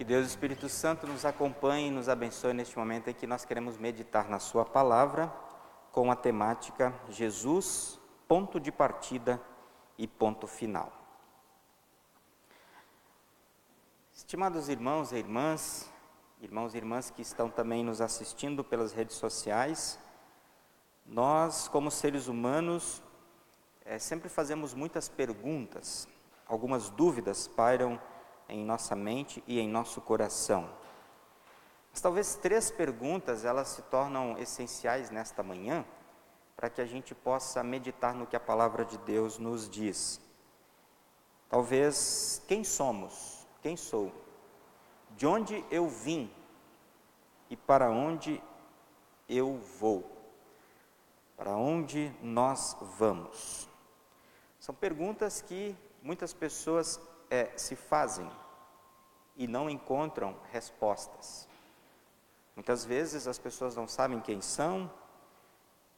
Que Deus Espírito Santo nos acompanhe e nos abençoe neste momento em que nós queremos meditar na Sua palavra com a temática Jesus, ponto de partida e ponto final. Estimados irmãos e irmãs, irmãos e irmãs que estão também nos assistindo pelas redes sociais, nós, como seres humanos, é, sempre fazemos muitas perguntas, algumas dúvidas pairam em nossa mente e em nosso coração. Mas talvez três perguntas elas se tornam essenciais nesta manhã para que a gente possa meditar no que a palavra de Deus nos diz. Talvez quem somos? Quem sou? De onde eu vim? E para onde eu vou? Para onde nós vamos? São perguntas que muitas pessoas é, se fazem e não encontram respostas. Muitas vezes as pessoas não sabem quem são,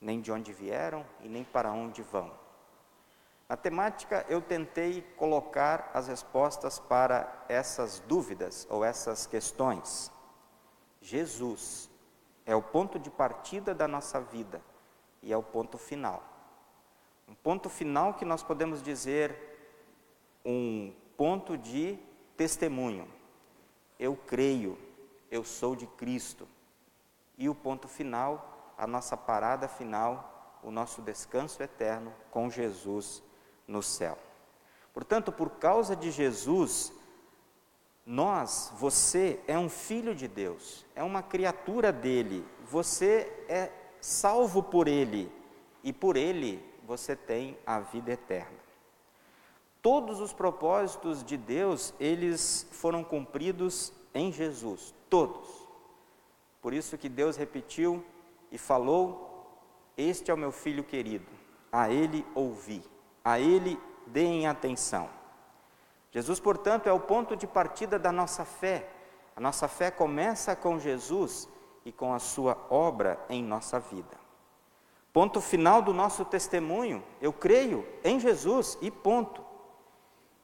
nem de onde vieram e nem para onde vão. Na temática, eu tentei colocar as respostas para essas dúvidas ou essas questões. Jesus é o ponto de partida da nossa vida e é o ponto final. Um ponto final que nós podemos dizer um ponto de testemunho. Eu creio, eu sou de Cristo. E o ponto final, a nossa parada final, o nosso descanso eterno com Jesus no céu. Portanto, por causa de Jesus, nós, você é um filho de Deus, é uma criatura dele, você é salvo por ele e por ele você tem a vida eterna. Todos os propósitos de Deus, eles foram cumpridos em Jesus, todos. Por isso que Deus repetiu e falou: Este é o meu filho querido, a ele ouvi, a ele deem atenção. Jesus, portanto, é o ponto de partida da nossa fé. A nossa fé começa com Jesus e com a sua obra em nossa vida. Ponto final do nosso testemunho, eu creio em Jesus e ponto.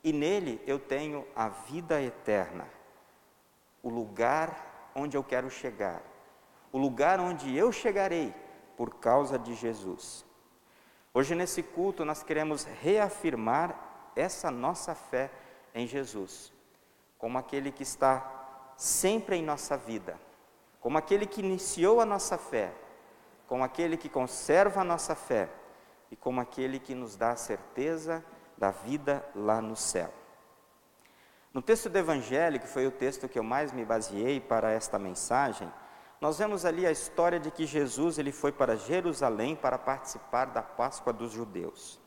E nele eu tenho a vida eterna, o lugar onde eu quero chegar, o lugar onde eu chegarei por causa de Jesus. Hoje, nesse culto, nós queremos reafirmar essa nossa fé em Jesus, como aquele que está sempre em nossa vida, como aquele que iniciou a nossa fé como aquele que conserva a nossa fé e como aquele que nos dá a certeza da vida lá no céu. No texto do Evangelho, que foi o texto que eu mais me baseei para esta mensagem, nós vemos ali a história de que Jesus ele foi para Jerusalém para participar da Páscoa dos judeus.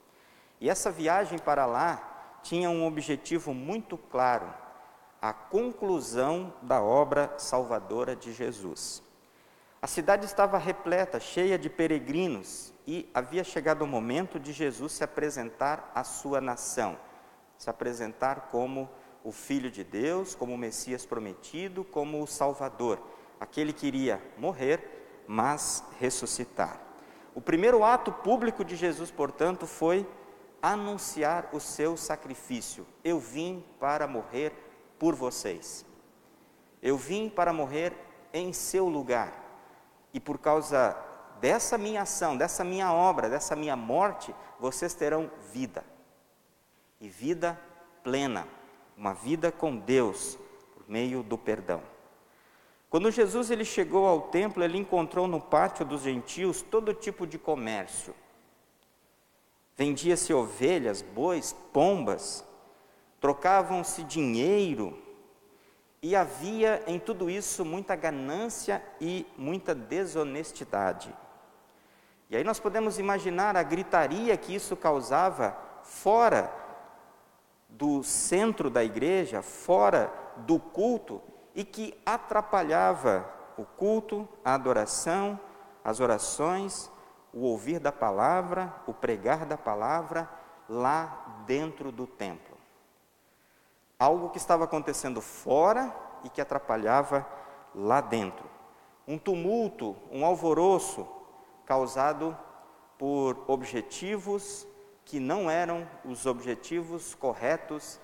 E essa viagem para lá tinha um objetivo muito claro: a conclusão da obra salvadora de Jesus. A cidade estava repleta, cheia de peregrinos, e havia chegado o momento de Jesus se apresentar à sua nação, se apresentar como o Filho de Deus, como o Messias prometido, como o Salvador, aquele que iria morrer, mas ressuscitar. O primeiro ato público de Jesus, portanto, foi anunciar o seu sacrifício. Eu vim para morrer por vocês. Eu vim para morrer em seu lugar. E por causa dessa minha ação, dessa minha obra, dessa minha morte, vocês terão vida. E vida plena, uma vida com Deus por meio do perdão. Quando Jesus ele chegou ao templo, ele encontrou no pátio dos gentios todo tipo de comércio. Vendia-se ovelhas, bois, pombas, trocavam-se dinheiro, e havia em tudo isso muita ganância e muita desonestidade. E aí nós podemos imaginar a gritaria que isso causava fora do centro da igreja, fora do culto, e que atrapalhava o culto, a adoração, as orações, o ouvir da palavra, o pregar da palavra lá dentro do templo algo que estava acontecendo fora e que atrapalhava lá dentro. Um tumulto, um alvoroço causado por objetivos que não eram os objetivos corretos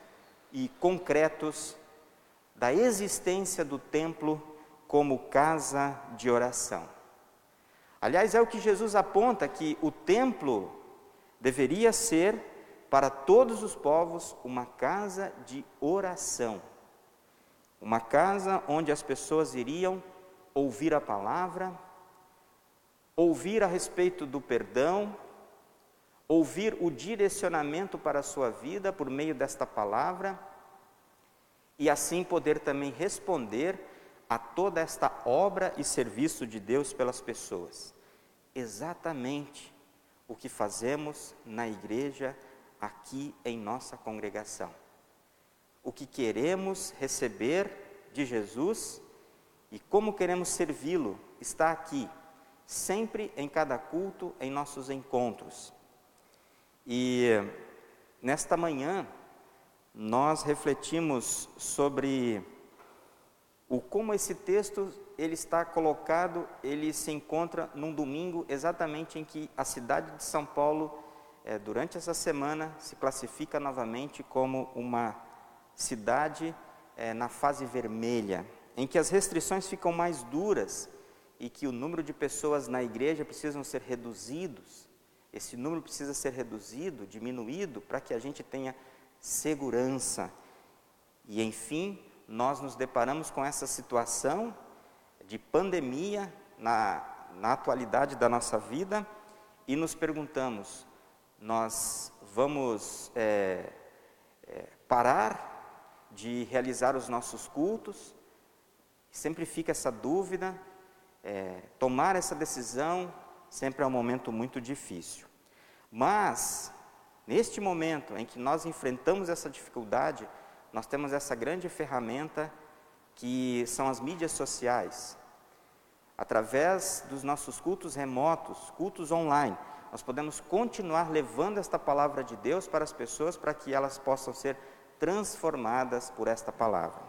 e concretos da existência do templo como casa de oração. Aliás, é o que Jesus aponta que o templo deveria ser para todos os povos uma casa de oração. Uma casa onde as pessoas iriam ouvir a palavra, ouvir a respeito do perdão, ouvir o direcionamento para a sua vida por meio desta palavra e assim poder também responder a toda esta obra e serviço de Deus pelas pessoas. Exatamente o que fazemos na igreja aqui em nossa congregação. O que queremos receber de Jesus e como queremos servi-lo está aqui, sempre em cada culto, em nossos encontros. E nesta manhã nós refletimos sobre o como esse texto ele está colocado, ele se encontra num domingo exatamente em que a cidade de São Paulo, é, durante essa semana, se classifica novamente como uma cidade é, na fase vermelha, em que as restrições ficam mais duras e que o número de pessoas na igreja precisam ser reduzidos. Esse número precisa ser reduzido, diminuído, para que a gente tenha segurança. E enfim, nós nos deparamos com essa situação de pandemia na, na atualidade da nossa vida e nos perguntamos: nós vamos é, é, parar de realizar os nossos cultos? Sempre fica essa dúvida. É, tomar essa decisão sempre é um momento muito difícil. Mas, neste momento em que nós enfrentamos essa dificuldade, nós temos essa grande ferramenta que são as mídias sociais. Através dos nossos cultos remotos, cultos online, nós podemos continuar levando esta palavra de Deus para as pessoas para que elas possam ser transformadas por esta palavra.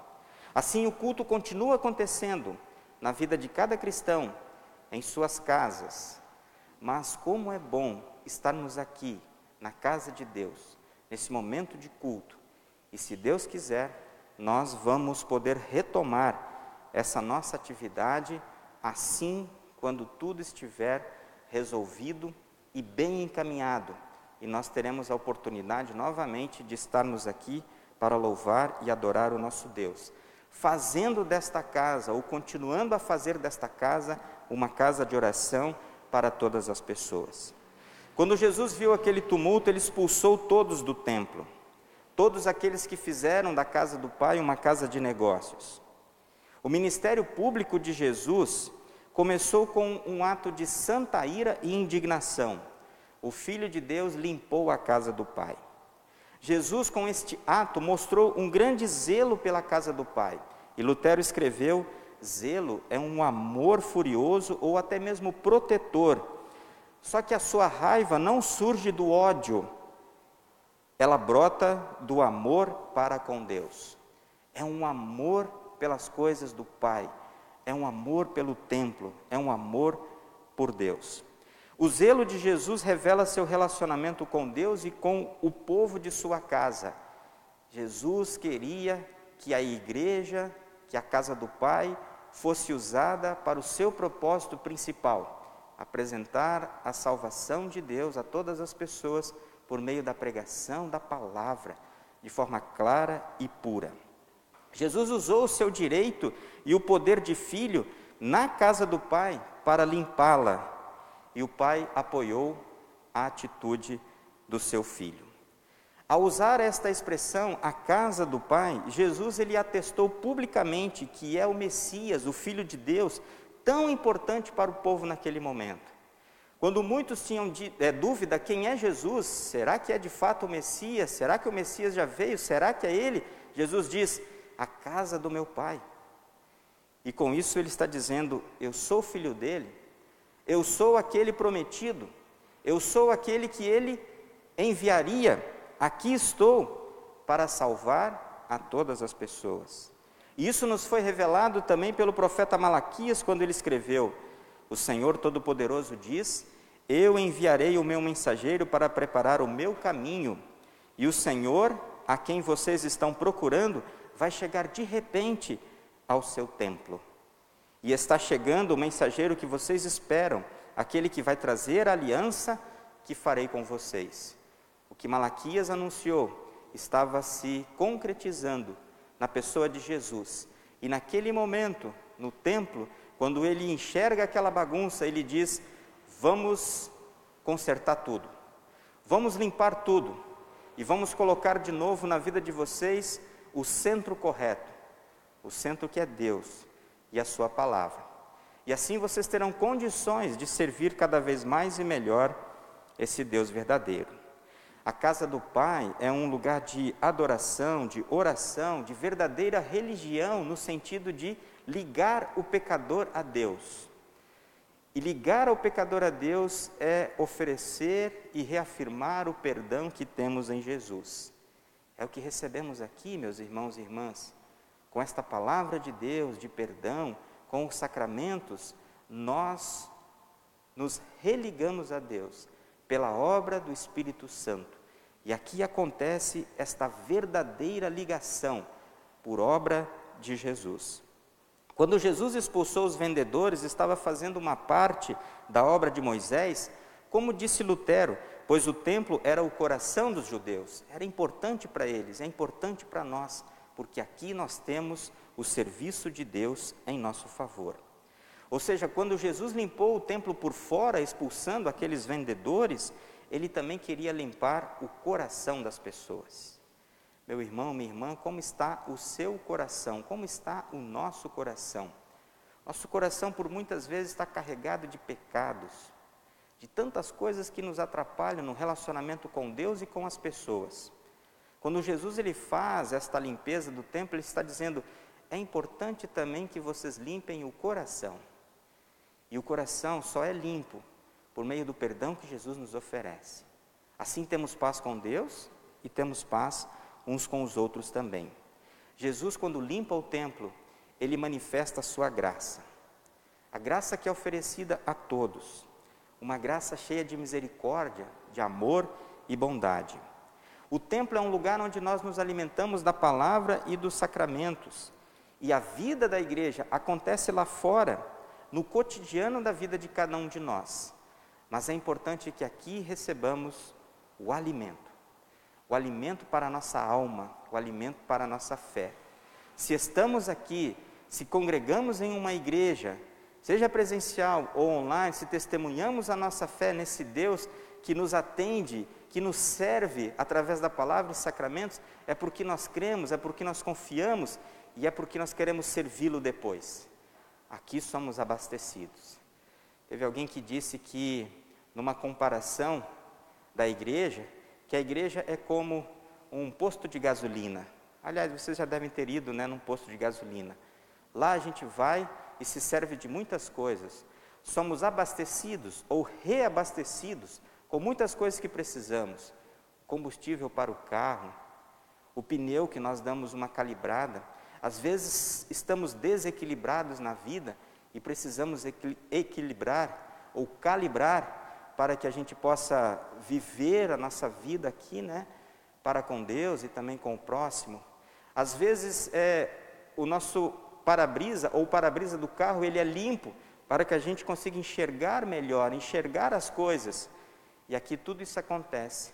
Assim, o culto continua acontecendo na vida de cada cristão, em suas casas. Mas como é bom estarmos aqui, na casa de Deus, nesse momento de culto. E se Deus quiser, nós vamos poder retomar essa nossa atividade assim quando tudo estiver resolvido e bem encaminhado. E nós teremos a oportunidade novamente de estarmos aqui para louvar e adorar o nosso Deus, fazendo desta casa, ou continuando a fazer desta casa, uma casa de oração para todas as pessoas. Quando Jesus viu aquele tumulto, ele expulsou todos do templo todos aqueles que fizeram da casa do Pai uma casa de negócios. O ministério público de Jesus começou com um ato de santa ira e indignação. O Filho de Deus limpou a casa do Pai. Jesus, com este ato, mostrou um grande zelo pela casa do Pai. E Lutero escreveu: zelo é um amor furioso ou até mesmo protetor. Só que a sua raiva não surge do ódio, ela brota do amor para com Deus. É um amor pelas coisas do Pai, é um amor pelo templo, é um amor por Deus. O zelo de Jesus revela seu relacionamento com Deus e com o povo de sua casa. Jesus queria que a igreja, que a casa do Pai, fosse usada para o seu propósito principal: apresentar a salvação de Deus a todas as pessoas por meio da pregação da palavra, de forma clara e pura. Jesus usou o seu direito e o poder de filho na casa do Pai para limpá-la, e o Pai apoiou a atitude do seu filho. Ao usar esta expressão, a casa do Pai, Jesus ele atestou publicamente que é o Messias, o Filho de Deus, tão importante para o povo naquele momento. Quando muitos tinham é, dúvida quem é Jesus, será que é de fato o Messias? Será que o Messias já veio? Será que é ele? Jesus diz: a casa do meu pai. E com isso ele está dizendo: eu sou filho dele, eu sou aquele prometido, eu sou aquele que ele enviaria, aqui estou para salvar a todas as pessoas. E isso nos foi revelado também pelo profeta Malaquias quando ele escreveu: o Senhor Todo-Poderoso diz: Eu enviarei o meu mensageiro para preparar o meu caminho, e o Senhor, a quem vocês estão procurando, vai chegar de repente ao seu templo. E está chegando o mensageiro que vocês esperam, aquele que vai trazer a aliança que farei com vocês. O que Malaquias anunciou estava se concretizando na pessoa de Jesus. E naquele momento, no templo, quando ele enxerga aquela bagunça, ele diz: Vamos consertar tudo, vamos limpar tudo e vamos colocar de novo na vida de vocês o centro correto, o centro que é Deus e a Sua palavra. E assim vocês terão condições de servir cada vez mais e melhor esse Deus verdadeiro. A casa do Pai é um lugar de adoração, de oração, de verdadeira religião, no sentido de ligar o pecador a Deus. E ligar ao pecador a Deus é oferecer e reafirmar o perdão que temos em Jesus. É o que recebemos aqui, meus irmãos e irmãs. Com esta palavra de Deus, de perdão, com os sacramentos, nós nos religamos a Deus pela obra do Espírito Santo. E aqui acontece esta verdadeira ligação por obra de Jesus. Quando Jesus expulsou os vendedores, estava fazendo uma parte da obra de Moisés, como disse Lutero, pois o templo era o coração dos judeus, era importante para eles, é importante para nós, porque aqui nós temos o serviço de Deus em nosso favor. Ou seja, quando Jesus limpou o templo por fora, expulsando aqueles vendedores, ele também queria limpar o coração das pessoas. Meu irmão, minha irmã, como está o seu coração? Como está o nosso coração? Nosso coração, por muitas vezes, está carregado de pecados, de tantas coisas que nos atrapalham no relacionamento com Deus e com as pessoas. Quando Jesus ele faz esta limpeza do templo, ele está dizendo: é importante também que vocês limpem o coração. E o coração só é limpo por meio do perdão que Jesus nos oferece. Assim temos paz com Deus e temos paz uns com os outros também. Jesus, quando limpa o templo, ele manifesta a sua graça. A graça que é oferecida a todos. Uma graça cheia de misericórdia, de amor e bondade. O templo é um lugar onde nós nos alimentamos da palavra e dos sacramentos. E a vida da igreja acontece lá fora, no cotidiano da vida de cada um de nós. Mas é importante que aqui recebamos o alimento, o alimento para a nossa alma, o alimento para a nossa fé. Se estamos aqui, se congregamos em uma igreja, seja presencial ou online, se testemunhamos a nossa fé nesse Deus que nos atende, que nos serve através da palavra e sacramentos, é porque nós cremos, é porque nós confiamos e é porque nós queremos servi-lo depois. Aqui somos abastecidos. Teve alguém que disse que, numa comparação da igreja, que a igreja é como um posto de gasolina. Aliás, vocês já devem ter ido né, num posto de gasolina. Lá a gente vai e se serve de muitas coisas. Somos abastecidos ou reabastecidos com muitas coisas que precisamos. Combustível para o carro, o pneu que nós damos uma calibrada. Às vezes estamos desequilibrados na vida e precisamos equilibrar ou calibrar para que a gente possa viver a nossa vida aqui, né? Para com Deus e também com o próximo. Às vezes é, o nosso para-brisa ou para-brisa do carro ele é limpo para que a gente consiga enxergar melhor, enxergar as coisas. E aqui tudo isso acontece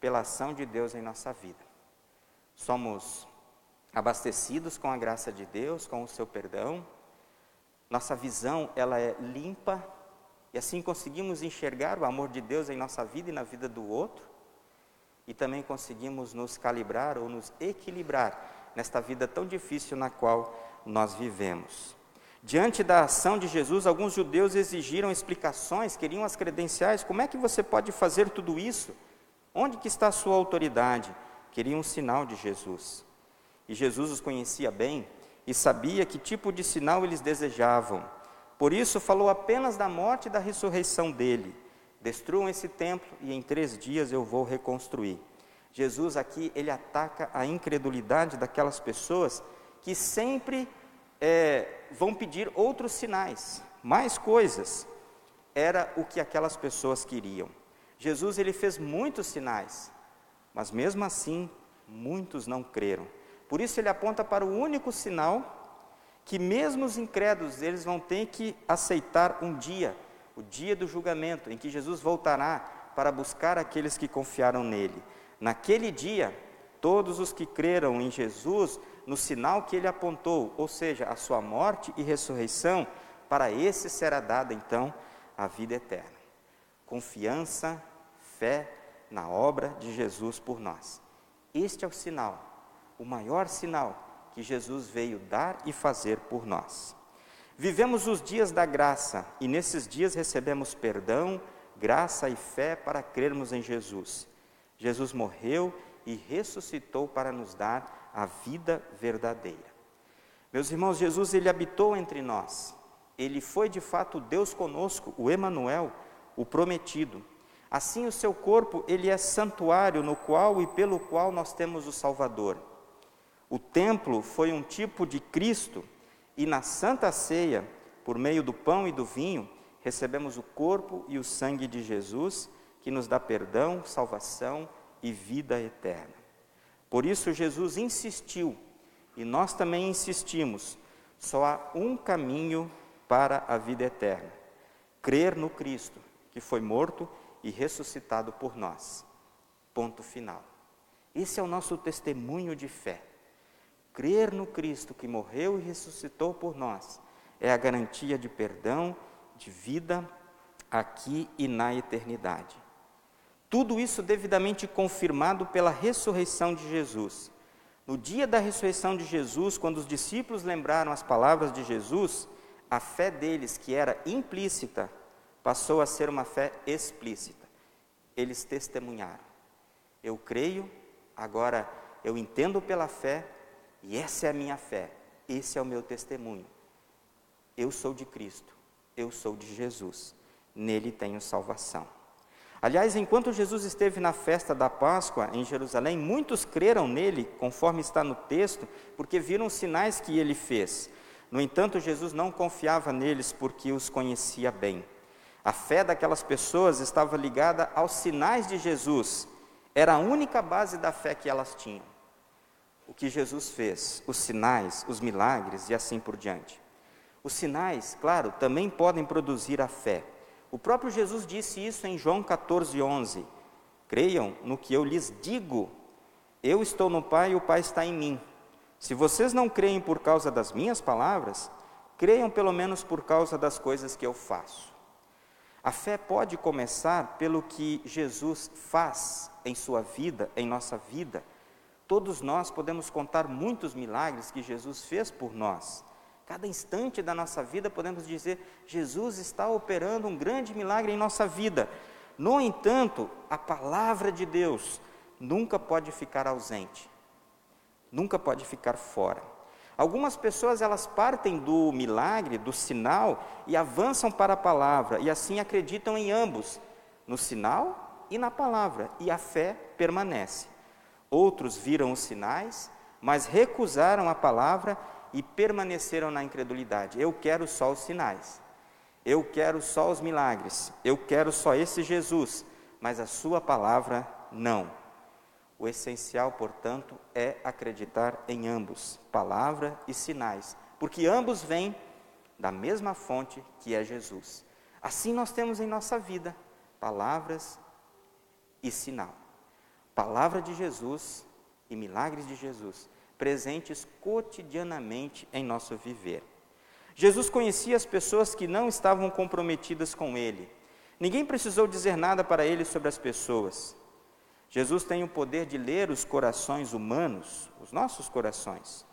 pela ação de Deus em nossa vida. Somos abastecidos com a graça de Deus, com o seu perdão nossa visão ela é limpa e assim conseguimos enxergar o amor de Deus em nossa vida e na vida do outro. E também conseguimos nos calibrar ou nos equilibrar nesta vida tão difícil na qual nós vivemos. Diante da ação de Jesus, alguns judeus exigiram explicações, queriam as credenciais. Como é que você pode fazer tudo isso? Onde que está a sua autoridade? Queriam um sinal de Jesus. E Jesus os conhecia bem e sabia que tipo de sinal eles desejavam. Por isso, falou apenas da morte e da ressurreição dele. Destruam esse templo e em três dias eu vou reconstruir. Jesus aqui, ele ataca a incredulidade daquelas pessoas que sempre é, vão pedir outros sinais, mais coisas. Era o que aquelas pessoas queriam. Jesus, ele fez muitos sinais, mas mesmo assim, muitos não creram Por isso ele aponta para o único sinal que mesmo os incrédulos eles vão ter que aceitar um dia, o dia do julgamento, em que Jesus voltará para buscar aqueles que confiaram nele. Naquele dia, todos os que creram em Jesus, no sinal que ele apontou, ou seja, a sua morte e ressurreição, para esse será dada então a vida eterna. Confiança, fé na obra de Jesus por nós. Este é o sinal, o maior sinal que Jesus veio dar e fazer por nós. Vivemos os dias da graça e nesses dias recebemos perdão, graça e fé para crermos em Jesus. Jesus morreu e ressuscitou para nos dar a vida verdadeira. Meus irmãos, Jesus ele habitou entre nós. Ele foi de fato Deus conosco, o Emanuel, o prometido. Assim o seu corpo, ele é santuário no qual e pelo qual nós temos o Salvador. O templo foi um tipo de Cristo e na Santa Ceia, por meio do pão e do vinho, recebemos o corpo e o sangue de Jesus, que nos dá perdão, salvação e vida eterna. Por isso, Jesus insistiu, e nós também insistimos: só há um caminho para a vida eterna: crer no Cristo, que foi morto e ressuscitado por nós. Ponto final. Esse é o nosso testemunho de fé. Crer no Cristo que morreu e ressuscitou por nós é a garantia de perdão, de vida aqui e na eternidade. Tudo isso devidamente confirmado pela ressurreição de Jesus. No dia da ressurreição de Jesus, quando os discípulos lembraram as palavras de Jesus, a fé deles, que era implícita, passou a ser uma fé explícita. Eles testemunharam. Eu creio, agora eu entendo pela fé e essa é a minha fé, esse é o meu testemunho. Eu sou de Cristo, eu sou de Jesus, nele tenho salvação. Aliás, enquanto Jesus esteve na festa da Páscoa em Jerusalém, muitos creram nele, conforme está no texto, porque viram os sinais que ele fez. No entanto, Jesus não confiava neles porque os conhecia bem. A fé daquelas pessoas estava ligada aos sinais de Jesus, era a única base da fé que elas tinham o que Jesus fez, os sinais, os milagres e assim por diante. Os sinais, claro, também podem produzir a fé. O próprio Jesus disse isso em João 14, 11. Creiam no que eu lhes digo. Eu estou no Pai e o Pai está em mim. Se vocês não creem por causa das minhas palavras, creiam pelo menos por causa das coisas que eu faço. A fé pode começar pelo que Jesus faz em sua vida, em nossa vida, Todos nós podemos contar muitos milagres que Jesus fez por nós. Cada instante da nossa vida podemos dizer: Jesus está operando um grande milagre em nossa vida. No entanto, a palavra de Deus nunca pode ficar ausente, nunca pode ficar fora. Algumas pessoas elas partem do milagre, do sinal e avançam para a palavra e assim acreditam em ambos, no sinal e na palavra, e a fé permanece. Outros viram os sinais, mas recusaram a palavra e permaneceram na incredulidade. Eu quero só os sinais. Eu quero só os milagres. Eu quero só esse Jesus, mas a sua palavra não. O essencial, portanto, é acreditar em ambos, palavra e sinais, porque ambos vêm da mesma fonte que é Jesus. Assim nós temos em nossa vida palavras e sinal palavra de Jesus e milagres de Jesus presentes cotidianamente em nosso viver. Jesus conhecia as pessoas que não estavam comprometidas com Ele. Ninguém precisou dizer nada para ele sobre as pessoas. Jesus tem o poder de ler os corações humanos, os nossos corações.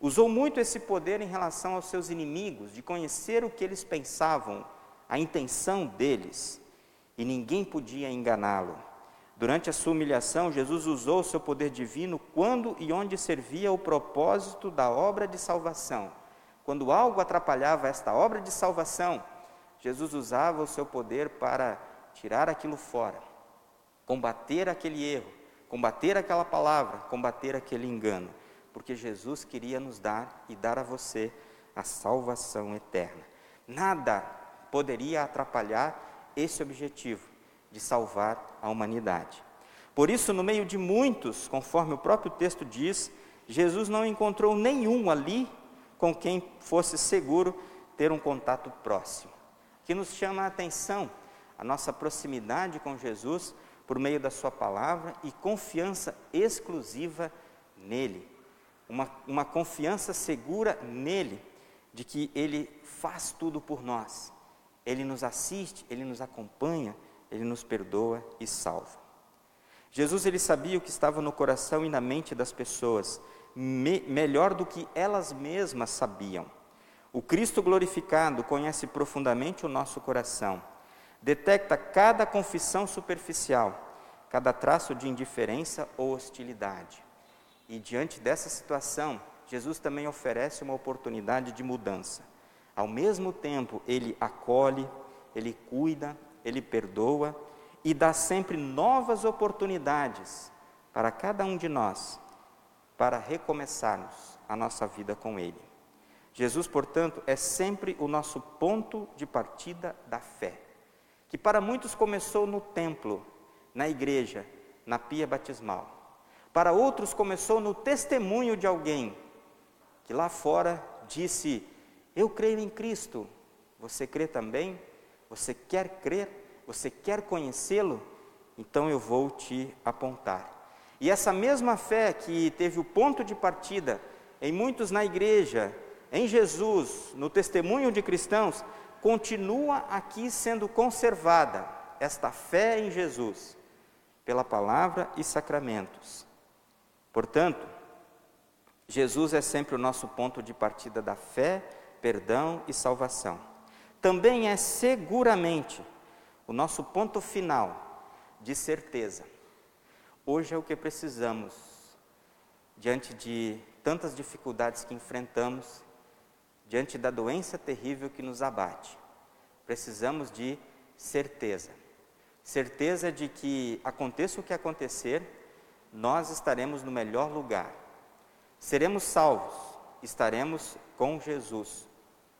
Usou muito esse poder em relação aos seus inimigos, de conhecer o que eles pensavam, a intenção deles, e ninguém podia enganá-lo. Durante a sua humilhação, Jesus usou o seu poder divino quando e onde servia o propósito da obra de salvação. Quando algo atrapalhava esta obra de salvação, Jesus usava o seu poder para tirar aquilo fora, combater aquele erro, combater aquela palavra, combater aquele engano, porque Jesus queria nos dar e dar a você a salvação eterna. Nada poderia atrapalhar esse objetivo de salvar a humanidade. Por isso, no meio de muitos, conforme o próprio texto diz, Jesus não encontrou nenhum ali com quem fosse seguro ter um contato próximo. O que nos chama a atenção, a nossa proximidade com Jesus por meio da Sua palavra e confiança exclusiva nele. Uma, uma confiança segura nele, de que Ele faz tudo por nós. Ele nos assiste, Ele nos acompanha, Ele nos perdoa e salva. Jesus ele sabia o que estava no coração e na mente das pessoas, me, melhor do que elas mesmas sabiam. O Cristo glorificado conhece profundamente o nosso coração, detecta cada confissão superficial, cada traço de indiferença ou hostilidade. E diante dessa situação, Jesus também oferece uma oportunidade de mudança. Ao mesmo tempo, ele acolhe, ele cuida, ele perdoa e dá sempre novas oportunidades para cada um de nós para recomeçarmos a nossa vida com Ele. Jesus, portanto, é sempre o nosso ponto de partida da fé, que para muitos começou no templo, na igreja, na pia batismal. Para outros começou no testemunho de alguém que lá fora disse: Eu creio em Cristo. Você crê também? Você quer crer? Você quer conhecê-lo? Então eu vou te apontar. E essa mesma fé que teve o ponto de partida em muitos na igreja, em Jesus, no testemunho de cristãos, continua aqui sendo conservada, esta fé em Jesus, pela palavra e sacramentos. Portanto, Jesus é sempre o nosso ponto de partida da fé, perdão e salvação. Também é seguramente o nosso ponto final de certeza. Hoje é o que precisamos, diante de tantas dificuldades que enfrentamos, diante da doença terrível que nos abate. Precisamos de certeza. Certeza de que, aconteça o que acontecer, nós estaremos no melhor lugar. Seremos salvos, estaremos com Jesus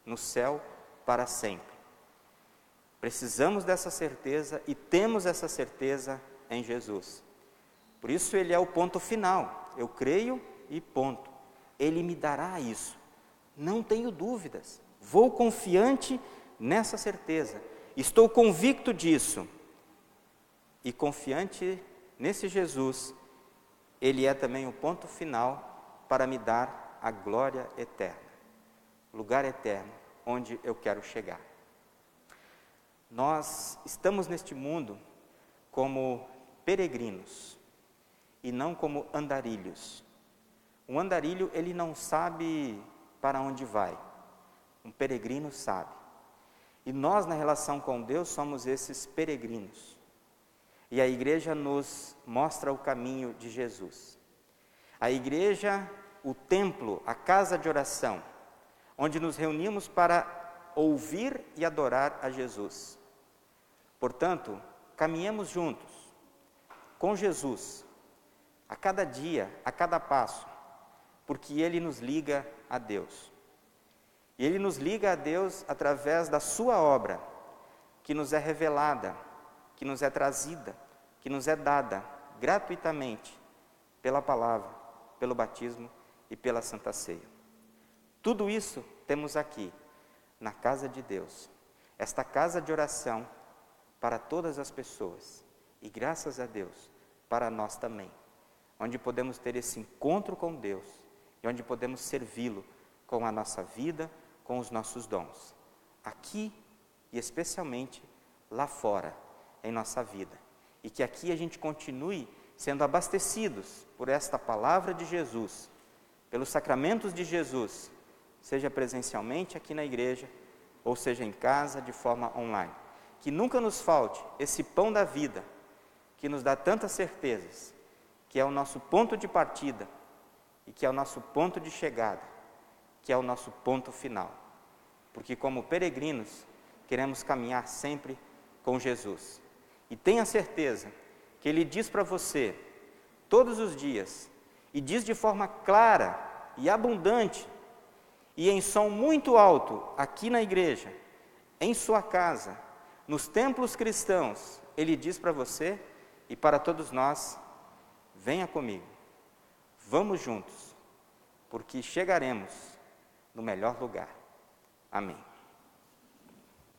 no céu para sempre. Precisamos dessa certeza e temos essa certeza em Jesus. Por isso ele é o ponto final. Eu creio e ponto. Ele me dará isso. Não tenho dúvidas. Vou confiante nessa certeza. Estou convicto disso. E confiante nesse Jesus, ele é também o ponto final para me dar a glória eterna. Lugar eterno onde eu quero chegar. Nós estamos neste mundo como peregrinos e não como andarilhos. Um andarilho, ele não sabe para onde vai. Um peregrino sabe. E nós, na relação com Deus, somos esses peregrinos. E a igreja nos mostra o caminho de Jesus. A igreja, o templo, a casa de oração, onde nos reunimos para ouvir e adorar a Jesus. Portanto, caminhemos juntos com Jesus, a cada dia, a cada passo, porque Ele nos liga a Deus. E Ele nos liga a Deus através da Sua obra, que nos é revelada, que nos é trazida, que nos é dada gratuitamente pela palavra, pelo batismo e pela Santa Ceia. Tudo isso temos aqui, na casa de Deus, esta casa de oração para todas as pessoas. E graças a Deus, para nós também, onde podemos ter esse encontro com Deus e onde podemos servi-lo com a nossa vida, com os nossos dons, aqui e especialmente lá fora, em nossa vida, e que aqui a gente continue sendo abastecidos por esta palavra de Jesus, pelos sacramentos de Jesus, seja presencialmente aqui na igreja, ou seja em casa, de forma online que nunca nos falte esse pão da vida, que nos dá tantas certezas, que é o nosso ponto de partida e que é o nosso ponto de chegada, que é o nosso ponto final. Porque, como peregrinos, queremos caminhar sempre com Jesus. E tenha certeza que Ele diz para você, todos os dias, e diz de forma clara e abundante, e em som muito alto, aqui na igreja, em sua casa, nos templos cristãos, ele diz para você e para todos nós: venha comigo, vamos juntos, porque chegaremos no melhor lugar. Amém.